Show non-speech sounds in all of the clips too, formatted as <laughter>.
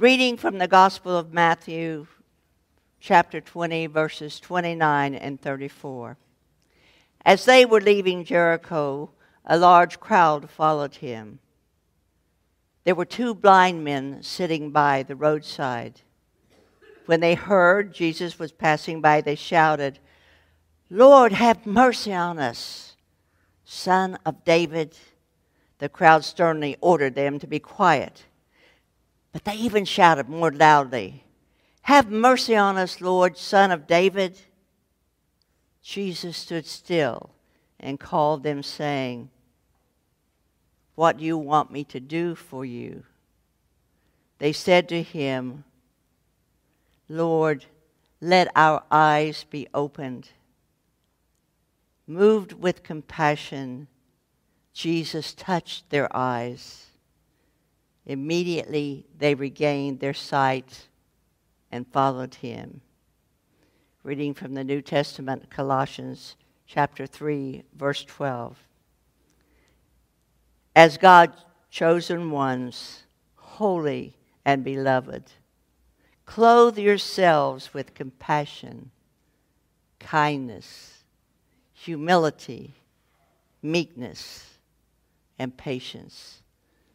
Reading from the Gospel of Matthew, chapter 20, verses 29 and 34. As they were leaving Jericho, a large crowd followed him. There were two blind men sitting by the roadside. When they heard Jesus was passing by, they shouted, Lord, have mercy on us, Son of David. The crowd sternly ordered them to be quiet. But they even shouted more loudly, Have mercy on us, Lord, Son of David. Jesus stood still and called them, saying, What do you want me to do for you? They said to him, Lord, let our eyes be opened. Moved with compassion, Jesus touched their eyes. Immediately they regained their sight and followed him. Reading from the New Testament, Colossians chapter 3, verse 12. As God's chosen ones, holy and beloved, clothe yourselves with compassion, kindness, humility, meekness, and patience.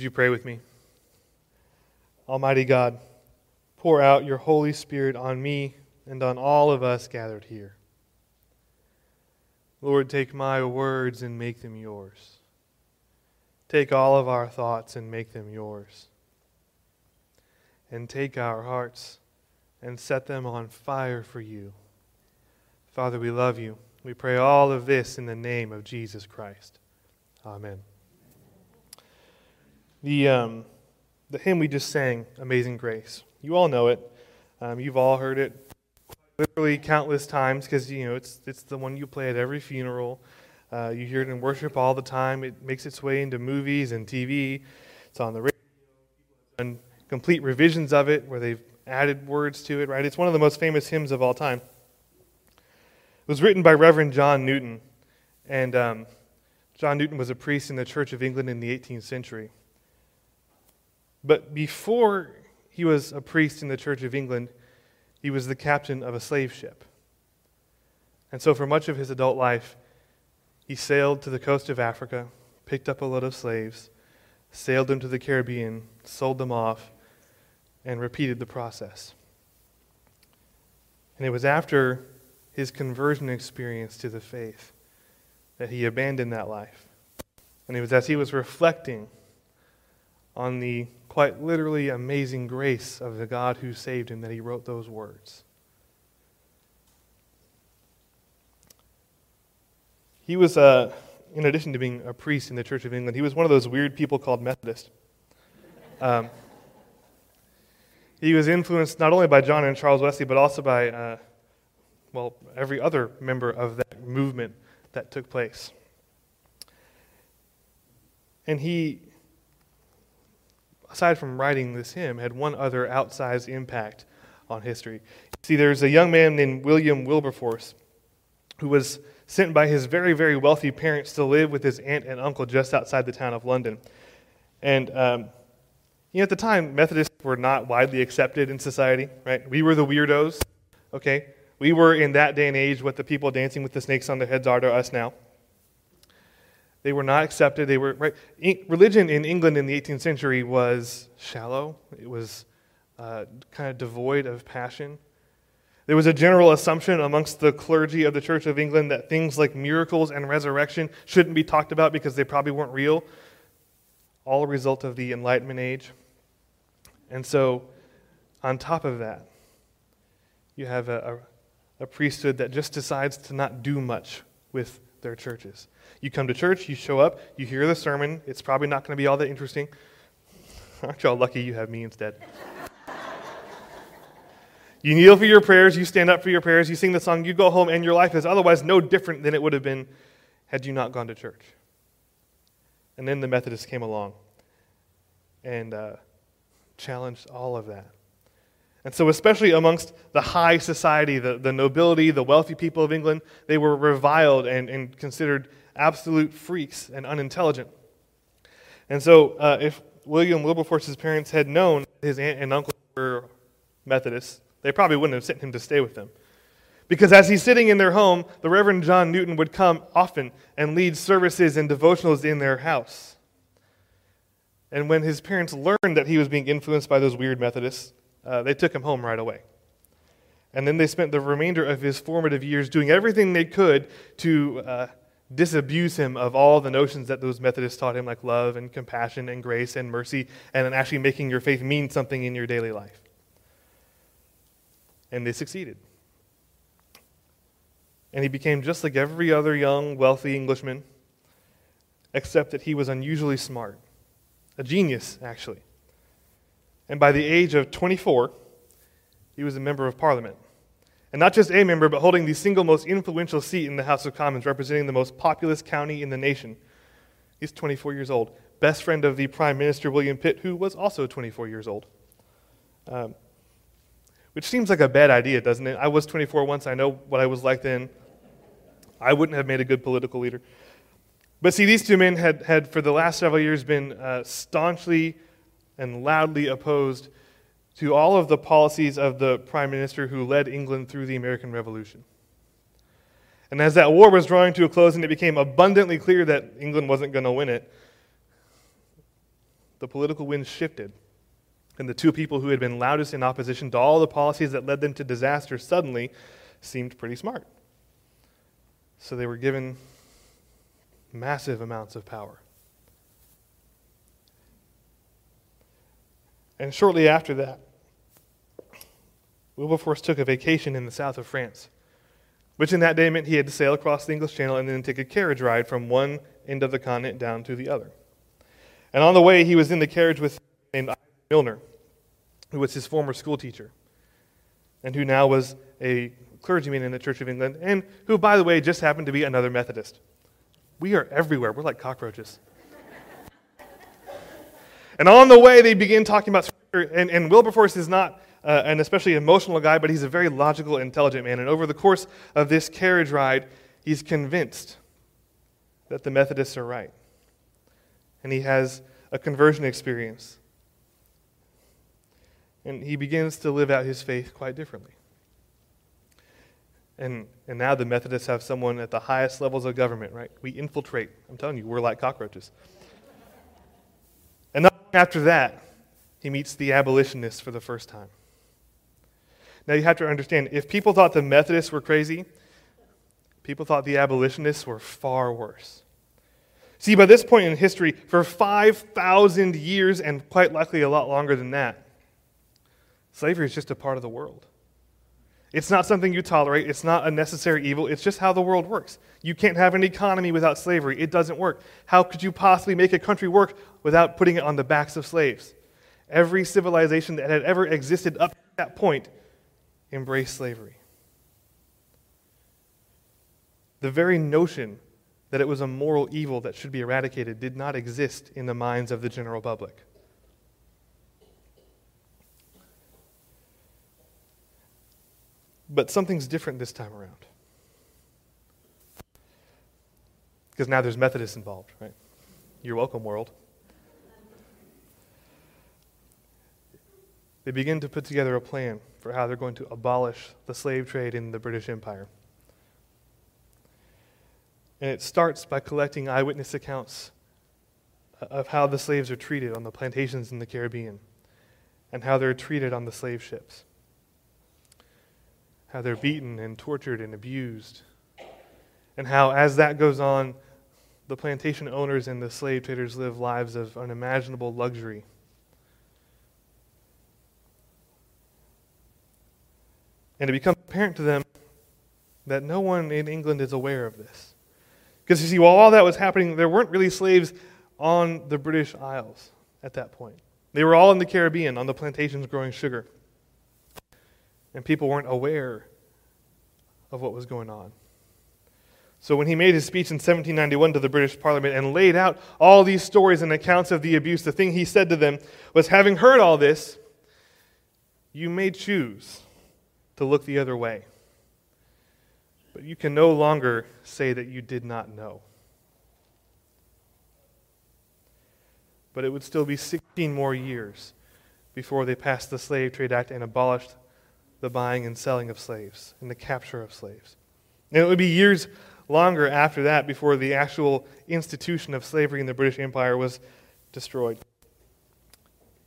Would you pray with me? Almighty God, pour out your Holy Spirit on me and on all of us gathered here. Lord, take my words and make them yours. Take all of our thoughts and make them yours. And take our hearts and set them on fire for you. Father, we love you. We pray all of this in the name of Jesus Christ. Amen. The, um, the hymn we just sang, Amazing Grace, you all know it. Um, you've all heard it literally countless times because you know it's, it's the one you play at every funeral. Uh, you hear it in worship all the time. It makes its way into movies and TV. It's on the radio. And complete revisions of it where they've added words to it, right? It's one of the most famous hymns of all time. It was written by Reverend John Newton. And um, John Newton was a priest in the Church of England in the 18th century. But before he was a priest in the Church of England, he was the captain of a slave ship. And so, for much of his adult life, he sailed to the coast of Africa, picked up a load of slaves, sailed them to the Caribbean, sold them off, and repeated the process. And it was after his conversion experience to the faith that he abandoned that life. And it was as he was reflecting on the quite literally amazing grace of the God who saved him that he wrote those words. He was, uh, in addition to being a priest in the Church of England, he was one of those weird people called Methodist. Um, he was influenced not only by John and Charles Wesley, but also by, uh, well, every other member of that movement that took place. And he aside from writing this hymn, had one other outsized impact on history. See, there's a young man named William Wilberforce who was sent by his very, very wealthy parents to live with his aunt and uncle just outside the town of London. And um, you know, at the time, Methodists were not widely accepted in society, right? We were the weirdos, okay? We were in that day and age what the people dancing with the snakes on their heads are to us now. They were not accepted. They were right. Religion in England in the 18th century was shallow. It was uh, kind of devoid of passion. There was a general assumption amongst the clergy of the Church of England that things like miracles and resurrection shouldn't be talked about because they probably weren't real. All a result of the Enlightenment age. And so, on top of that, you have a, a, a priesthood that just decides to not do much with their churches. You come to church, you show up, you hear the sermon. It's probably not going to be all that interesting. <laughs> Aren't y'all lucky you have me instead? <laughs> you kneel for your prayers, you stand up for your prayers, you sing the song, you go home, and your life is otherwise no different than it would have been had you not gone to church. And then the Methodists came along and uh, challenged all of that. And so, especially amongst the high society, the, the nobility, the wealthy people of England, they were reviled and, and considered absolute freaks and unintelligent. And so, uh, if William Wilberforce's parents had known his aunt and uncle were Methodists, they probably wouldn't have sent him to stay with them. Because as he's sitting in their home, the Reverend John Newton would come often and lead services and devotionals in their house. And when his parents learned that he was being influenced by those weird Methodists, uh, they took him home right away. And then they spent the remainder of his formative years doing everything they could to uh, disabuse him of all the notions that those Methodists taught him, like love and compassion and grace and mercy, and actually making your faith mean something in your daily life. And they succeeded. And he became just like every other young, wealthy Englishman, except that he was unusually smart. A genius, actually. And by the age of 24, he was a member of parliament. And not just a member, but holding the single most influential seat in the House of Commons, representing the most populous county in the nation. He's 24 years old. Best friend of the Prime Minister, William Pitt, who was also 24 years old. Um, which seems like a bad idea, doesn't it? I was 24 once. I know what I was like then. I wouldn't have made a good political leader. But see, these two men had, had for the last several years been uh, staunchly and loudly opposed to all of the policies of the prime minister who led England through the American Revolution. And as that war was drawing to a close and it became abundantly clear that England wasn't going to win it, the political winds shifted. And the two people who had been loudest in opposition to all the policies that led them to disaster suddenly seemed pretty smart. So they were given massive amounts of power. And shortly after that, Wilberforce took a vacation in the south of France, which in that day meant he had to sail across the English Channel and then take a carriage ride from one end of the continent down to the other. And on the way, he was in the carriage with named Milner, who was his former schoolteacher, and who now was a clergyman in the Church of England, and who, by the way, just happened to be another Methodist. We are everywhere. We're like cockroaches. And on the way, they begin talking about Scripture. And, and Wilberforce is not uh, an especially emotional guy, but he's a very logical, intelligent man. And over the course of this carriage ride, he's convinced that the Methodists are right. And he has a conversion experience. And he begins to live out his faith quite differently. And, and now the Methodists have someone at the highest levels of government, right? We infiltrate. I'm telling you, we're like cockroaches. After that, he meets the abolitionists for the first time. Now you have to understand if people thought the Methodists were crazy, people thought the abolitionists were far worse. See, by this point in history, for 5,000 years, and quite likely a lot longer than that, slavery is just a part of the world. It's not something you tolerate. It's not a necessary evil. It's just how the world works. You can't have an economy without slavery. It doesn't work. How could you possibly make a country work without putting it on the backs of slaves? Every civilization that had ever existed up to that point embraced slavery. The very notion that it was a moral evil that should be eradicated did not exist in the minds of the general public. But something's different this time around. Because now there's Methodists involved, right? You're welcome, world. They begin to put together a plan for how they're going to abolish the slave trade in the British Empire. And it starts by collecting eyewitness accounts uh, of how the slaves are treated on the plantations in the Caribbean and how they're treated on the slave ships how they're beaten and tortured and abused, and how, as that goes on, the plantation owners and the slave traders live lives of unimaginable luxury. And it becomes apparent to them that no one in England is aware of this. Because you see, while all that was happening, there weren't really slaves on the British Isles at that point. They were all in the Caribbean on the plantations growing sugar. And people weren't aware of what was going on. So when he made his speech in 1791 to the British Parliament and laid out all these stories and accounts of the abuse, the thing he said to them was having heard all this, you may choose to look the other way. But you can no longer say that you did not know. But it would still be 16 more years before they passed the Slave Trade Act and abolished the buying and selling of slaves and the capture of slaves. And it would be years longer after that before the actual institution of slavery in the British Empire was destroyed.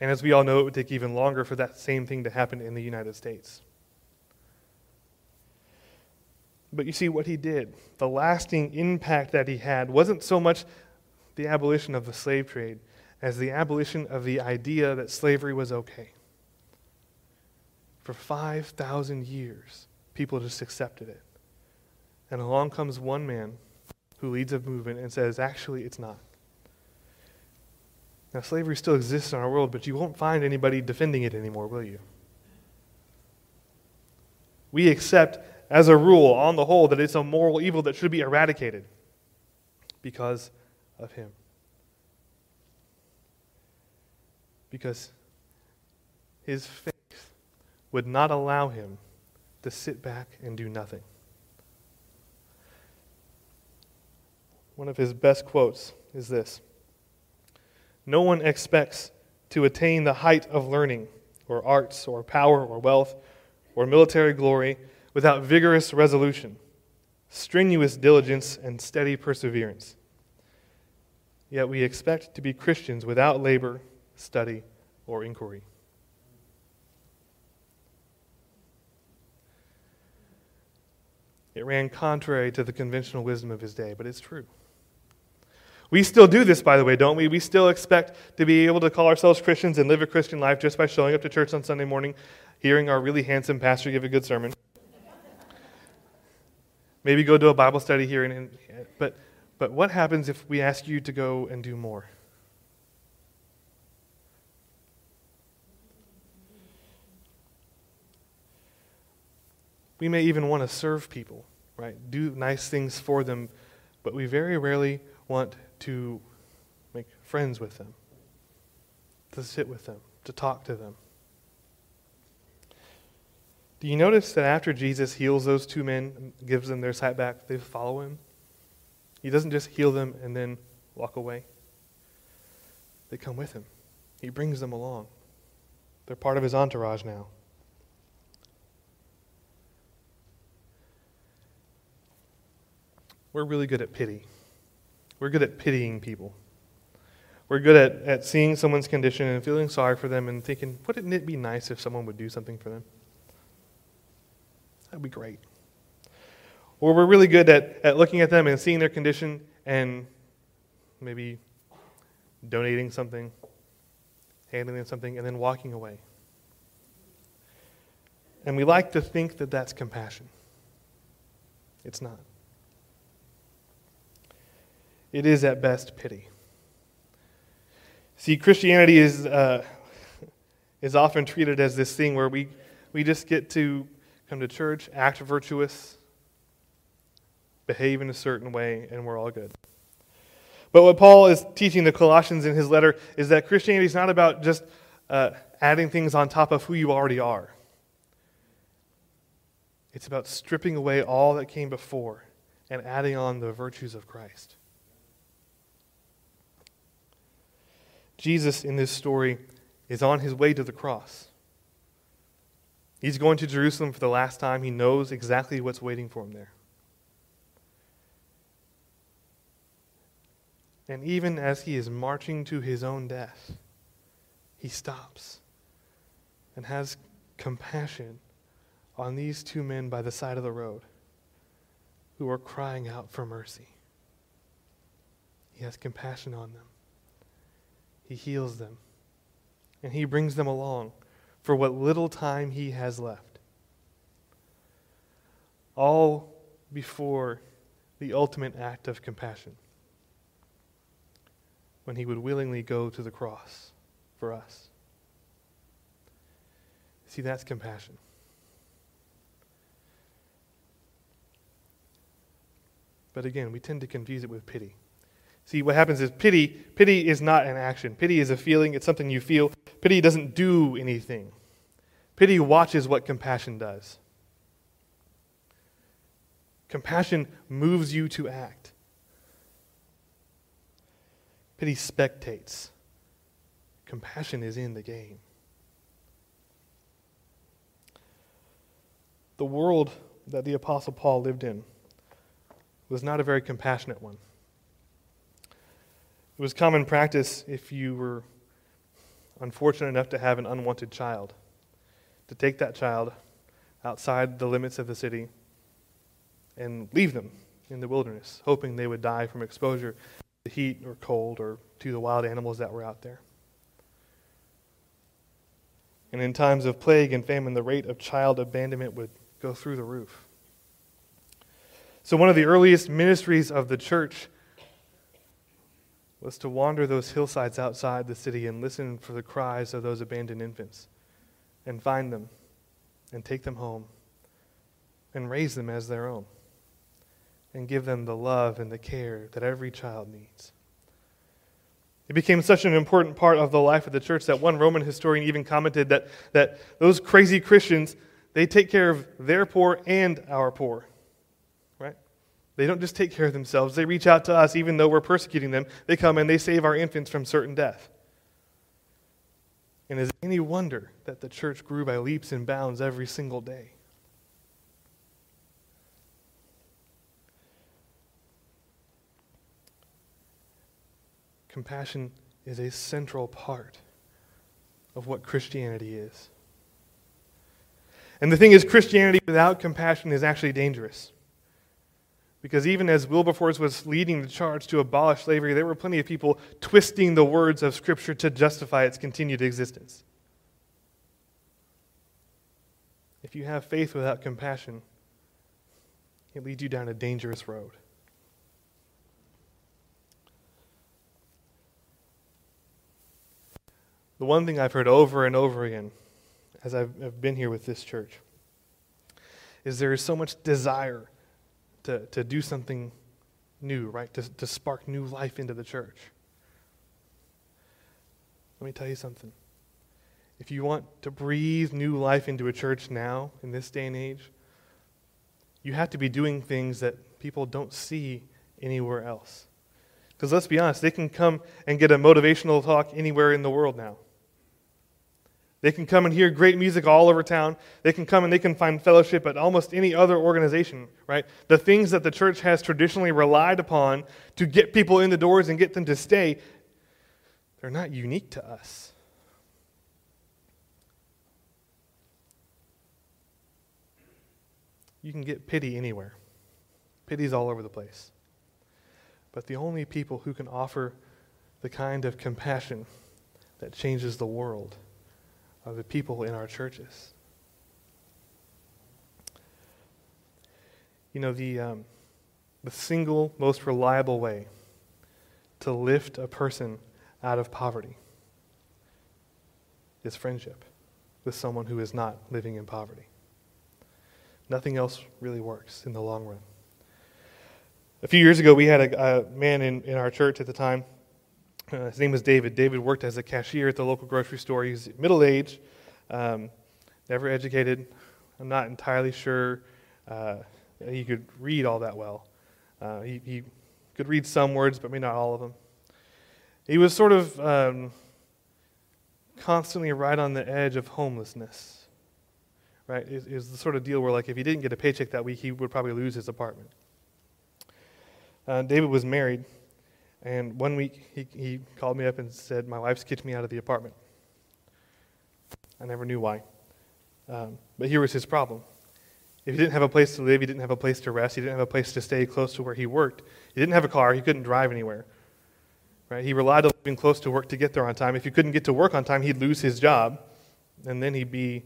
And as we all know, it would take even longer for that same thing to happen in the United States. But you see, what he did, the lasting impact that he had, wasn't so much the abolition of the slave trade as the abolition of the idea that slavery was okay. For 5,000 years, people just accepted it. And along comes one man who leads a movement and says, actually, it's not. Now, slavery still exists in our world, but you won't find anybody defending it anymore, will you? We accept, as a rule, on the whole, that it's a moral evil that should be eradicated because of him. Because his faith would not allow him to sit back and do nothing. One of his best quotes is this No one expects to attain the height of learning, or arts, or power, or wealth, or military glory without vigorous resolution, strenuous diligence, and steady perseverance. Yet we expect to be Christians without labor, study, or inquiry. It ran contrary to the conventional wisdom of his day, but it's true. We still do this, by the way, don't we? We still expect to be able to call ourselves Christians and live a Christian life just by showing up to church on Sunday morning, hearing our really handsome pastor give a good sermon. Maybe go to a Bible study here. And, but, but what happens if we ask you to go and do more? We may even want to serve people, right? Do nice things for them, but we very rarely want to make friends with them, to sit with them, to talk to them. Do you notice that after Jesus heals those two men gives them their sight back, they follow him? He doesn't just heal them and then walk away. They come with him. He brings them along. They're part of his entourage now. We're really good at pity. We're good at pitying people. We're good at, at seeing someone's condition and feeling sorry for them and thinking, wouldn't it be nice if someone would do something for them? That'd be great. Or we're really good at, at looking at them and seeing their condition and maybe donating something, handing them something, and then walking away. And we like to think that that's compassion. It's not it is at best pity. See, Christianity is, uh, is often treated as this thing where we, we just get to come to church, act virtuous, behave in a certain way, and we're all good. But what Paul is teaching the Colossians in his letter is that Christianity is not about just uh, adding things on top of who you already are. It's about stripping away all that came before and adding on the virtues of Christ. Jesus in this story is on his way to the cross. He's going to Jerusalem for the last time. He knows exactly what's waiting for him there. And even as he is marching to his own death, he stops and has compassion on these two men by the side of the road who are crying out for mercy. He has compassion on them. He heals them. And He brings them along for what little time He has left. All before the ultimate act of compassion when He would willingly go to the cross for us. See, that's compassion. But again, we tend to confuse it with pity. See, what happens is pity, pity is not an action. Pity is a feeling, it's something you feel. Pity doesn't do anything. Pity watches what compassion does. Compassion moves you to act. Pity spectates. Compassion is in the game. The world that the Apostle Paul lived in was not a very compassionate one. It was common practice if you were unfortunate enough to have an unwanted child, to take that child outside the limits of the city and leave them in the wilderness, hoping they would die from exposure to heat or cold or to the wild animals that were out there. And in times of plague and famine, the rate of child abandonment would go through the roof. So, one of the earliest ministries of the church was to wander those hillsides outside the city and listen for the cries of those abandoned infants and find them and take them home and raise them as their own and give them the love and the care that every child needs. It became such an important part of the life of the church that one Roman historian even commented that, that those crazy Christians, they take care of their poor and our poor. They don't just take care of themselves, they reach out to us even though we're persecuting them. They come and they save our infants from certain death. And is it any wonder that the church grew by leaps and bounds every single day? Compassion is a central part of what Christianity is. And the thing is, Christianity without compassion is actually dangerous. Because even as Wilberforce was leading the charge to abolish slavery, there were plenty of people twisting the words of Scripture to justify its continued existence. If you have faith without compassion, it leads you down a dangerous road. The one thing I've heard over and over again as I've been here with this church is there is so much desire to, to do something new, right? To, to spark new life into the church. Let me tell you something. If you want to breathe new life into a church now, in this day and age, you have to be doing things that people don't see anywhere else. Because let's be honest, they can come and get a motivational talk anywhere in the world now. They can come and hear great music all over town. They can come and they can find fellowship at almost any other organization, right? The things that the church has traditionally relied upon to get people in the doors and get them to stay, they're not unique to us. You can get pity anywhere. Pity's all over the place. But the only people who can offer the kind of compassion that changes the world of the people in our churches. You know, the, um, the single most reliable way to lift a person out of poverty is friendship with someone who is not living in poverty. Nothing else really works in the long run. A few years ago, we had a, a man in, in our church at the time uh, his name was David. David worked as a cashier at the local grocery store. He's middle aged, um, never educated. I'm not entirely sure uh, he could read all that well. Uh, he, he, could read some words, but maybe not all of them. He was sort of um, constantly right on the edge of homelessness. Right? It, it was the sort of deal where, like, if he didn't get a paycheck that week, he would probably lose his apartment. Uh, David was married. And one week he, he called me up and said, My wife's kicked me out of the apartment. I never knew why. Um, but here was his problem. If he didn't have a place to live, he didn't have a place to rest, he didn't have a place to stay close to where he worked, he didn't have a car, he couldn't drive anywhere. Right? He relied on living close to work to get there on time. If he couldn't get to work on time, he'd lose his job, and then he'd be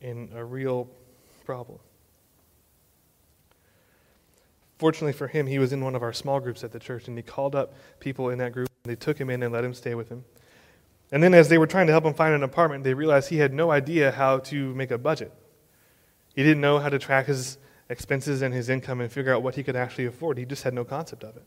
in a real problem. Fortunately for him, he was in one of our small groups at the church, and he called up people in that group. And they took him in and let him stay with him. And then, as they were trying to help him find an apartment, they realized he had no idea how to make a budget. He didn't know how to track his expenses and his income and figure out what he could actually afford. He just had no concept of it.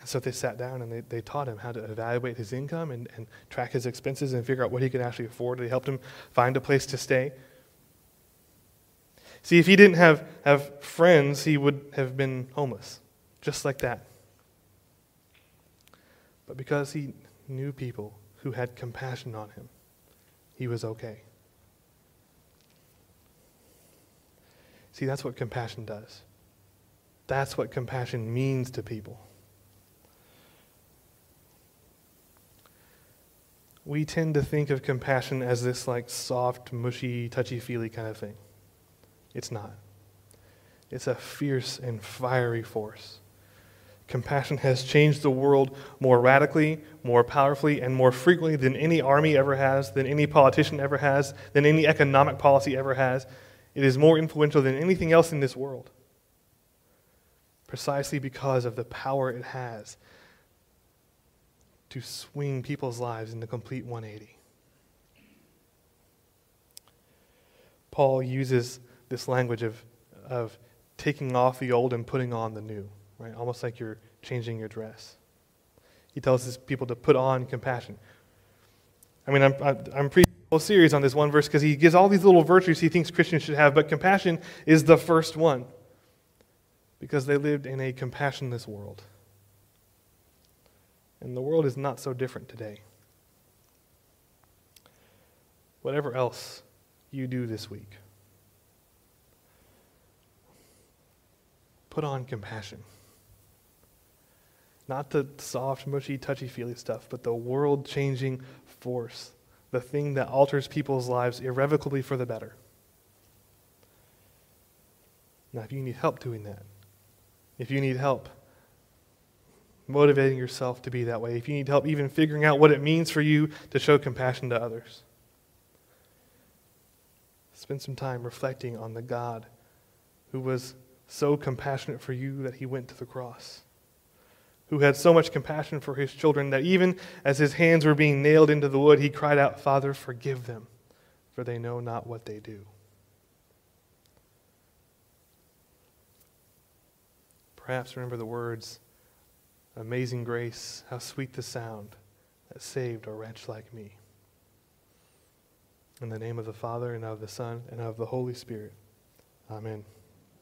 And so they sat down and they, they taught him how to evaluate his income and, and track his expenses and figure out what he could actually afford. They helped him find a place to stay. See, if he didn't have, have friends, he would have been homeless, just like that. But because he knew people who had compassion on him, he was okay. See, that's what compassion does. That's what compassion means to people. We tend to think of compassion as this like soft, mushy, touchy feely kind of thing. It's not. It's a fierce and fiery force. Compassion has changed the world more radically, more powerfully, and more frequently than any army ever has, than any politician ever has, than any economic policy ever has. It is more influential than anything else in this world, precisely because of the power it has to swing people's lives in the complete 180. Paul uses this language of, of taking off the old and putting on the new, right? Almost like you're changing your dress. He tells his people to put on compassion. I mean, I'm, I'm preaching a whole series on this one verse because he gives all these little virtues he thinks Christians should have, but compassion is the first one because they lived in a compassionless world. And the world is not so different today. Whatever else you do this week, put on compassion. Not the soft, mushy, touchy feely stuff, but the world changing force, the thing that alters people's lives irrevocably for the better. Now, if you need help doing that, if you need help motivating yourself to be that way, if you need help even figuring out what it means for you to show compassion to others, spend some time reflecting on the God who was so compassionate for you that he went to the cross, who had so much compassion for his children that even as his hands were being nailed into the wood, he cried out, Father, forgive them, for they know not what they do. Perhaps remember the words, Amazing grace, how sweet the sound that saved a wretch like me. In the name of the Father, and of the Son, and of the Holy Spirit. Amen.